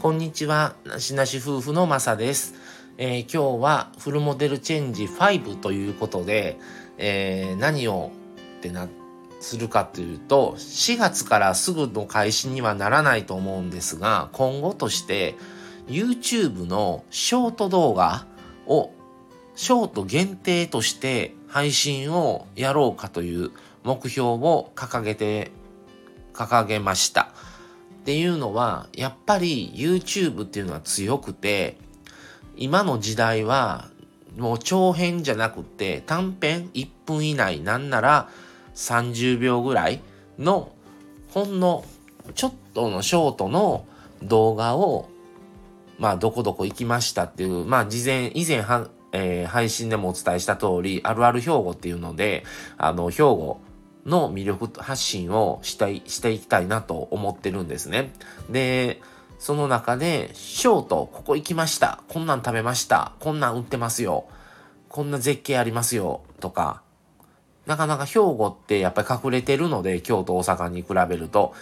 こんにちは、なしなし夫婦のまさです。えー、今日はフルモデルチェンジ5ということで、えー、何をってな、するかというと、4月からすぐの開始にはならないと思うんですが、今後として YouTube のショート動画をショート限定として配信をやろうかという目標を掲げて、掲げました。っていうのは、やっぱり YouTube っていうのは強くて、今の時代はもう長編じゃなくて短編1分以内なんなら30秒ぐらいのほんのちょっとのショートの動画をまあどこどこ行きましたっていうまあ事前以前は、えー、配信でもお伝えした通りあるある兵庫っていうのであの兵庫の魅力発信をしたい、していきたいなと思ってるんですね。で、その中で、ショート、ここ行きました。こんなん食べました。こんなん売ってますよ。こんな絶景ありますよ。とか、なかなか兵庫ってやっぱり隠れてるので、京都、大阪に比べると。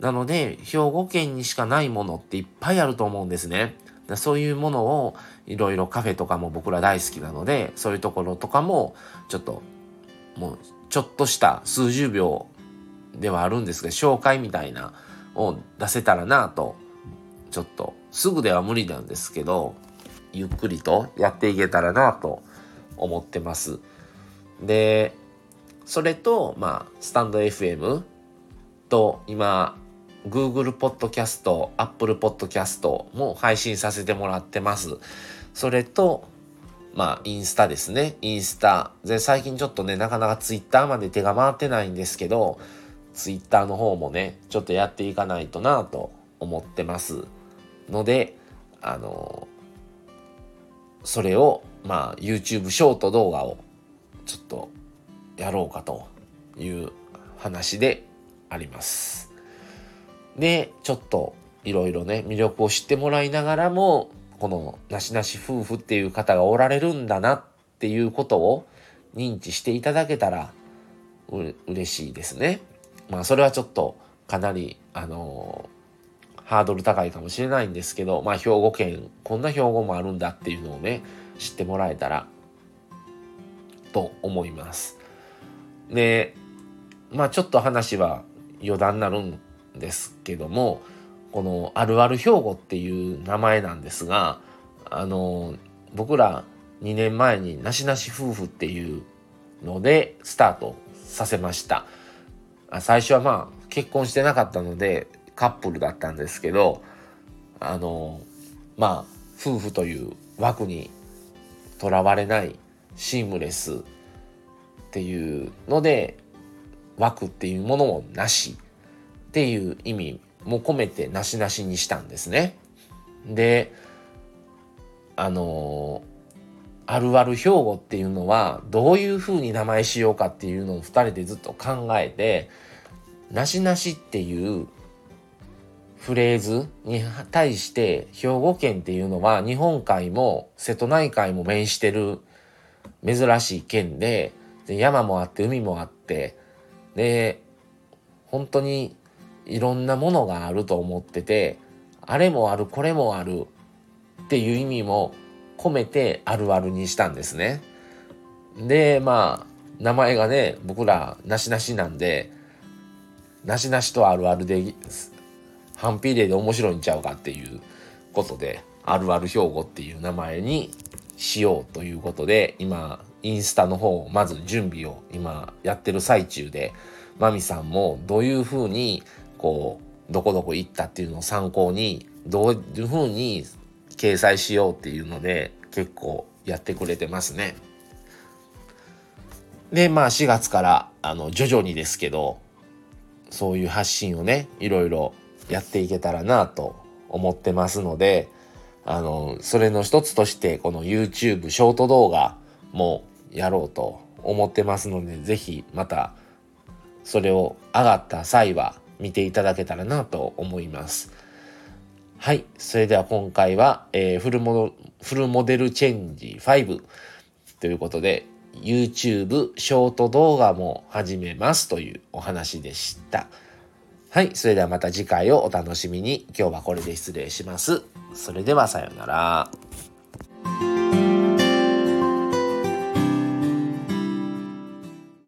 なので、兵庫県にしかないものっていっぱいあると思うんですね。そういうものをいろいろカフェとかも僕ら大好きなので、そういうところとかもちょっともうちょっとした数十秒ではあるんですが、紹介みたいなを出せたらなと、ちょっとすぐでは無理なんですけど、ゆっくりとやっていけたらなと思ってます。で、それと、まあ、スタンド FM と今、Google Podcast、Apple Podcast も配信させてもらってます。それと、まあ、インスタですね。インスタ。で、最近ちょっとね、なかなかツイッターまで手が回ってないんですけど、ツイッターの方もね、ちょっとやっていかないとなと思ってますので、あのそれを、まあ、YouTube ショート動画をちょっとやろうかという話であります。で、ちょっといろいろね、魅力を知ってもらいながらも、このなしなし夫婦っていう方がおられるんだなっていうことを認知していただけたらう嬉しいですね。まあそれはちょっとかなりあのー、ハードル高いかもしれないんですけど、まあ兵庫県こんな兵庫もあるんだっていうのをね知ってもらえたらと思います。でまあちょっと話は余談になるんですけどもこのあるある兵庫っていう名前なんですが、あの、僕ら2年前になしなし夫婦っていうのでスタートさせました。最初はまあ結婚してなかったのでカップルだったんですけど、あの、まあ夫婦という枠にとらわれないシームレスっていうので枠っていうものもなしっていう意味も込めてなしなしにしたんですね。で、あのあるある兵庫っていうのはどういうふうに名前しようかっていうのを2人でずっと考えてなしなしっていうフレーズに対して兵庫県っていうのは日本海も瀬戸内海も面してる珍しい県でで山もあって海もあってで本当にいろんなものがあると思っててあれもあるこれもあるっていう意味も込めてあるあるにしたんですね。でまあ名前がね僕らなしなしなんでなしなしとあるあるで反比例で面白いんちゃうかっていうことであるある兵庫っていう名前にしようということで今インスタの方まず準備を今やってる最中でマミさんもどういうふうにこうどこどこ行ったっていうのを参考にどういうふうに掲載しようっていうので結構やってくれてますね。でまあ4月からあの徐々にですけどそういう発信をねいろいろやっていけたらなと思ってますのであのそれの一つとしてこの YouTube ショート動画もやろうと思ってますので是非またそれを上がった際は見ていただけたらなと思います。はい。それでは今回は、えー、フルモフルモデルチェンジ5ということで、YouTube ショート動画も始めますというお話でした。はい。それではまた次回をお楽しみに。今日はこれで失礼します。それではさようなら。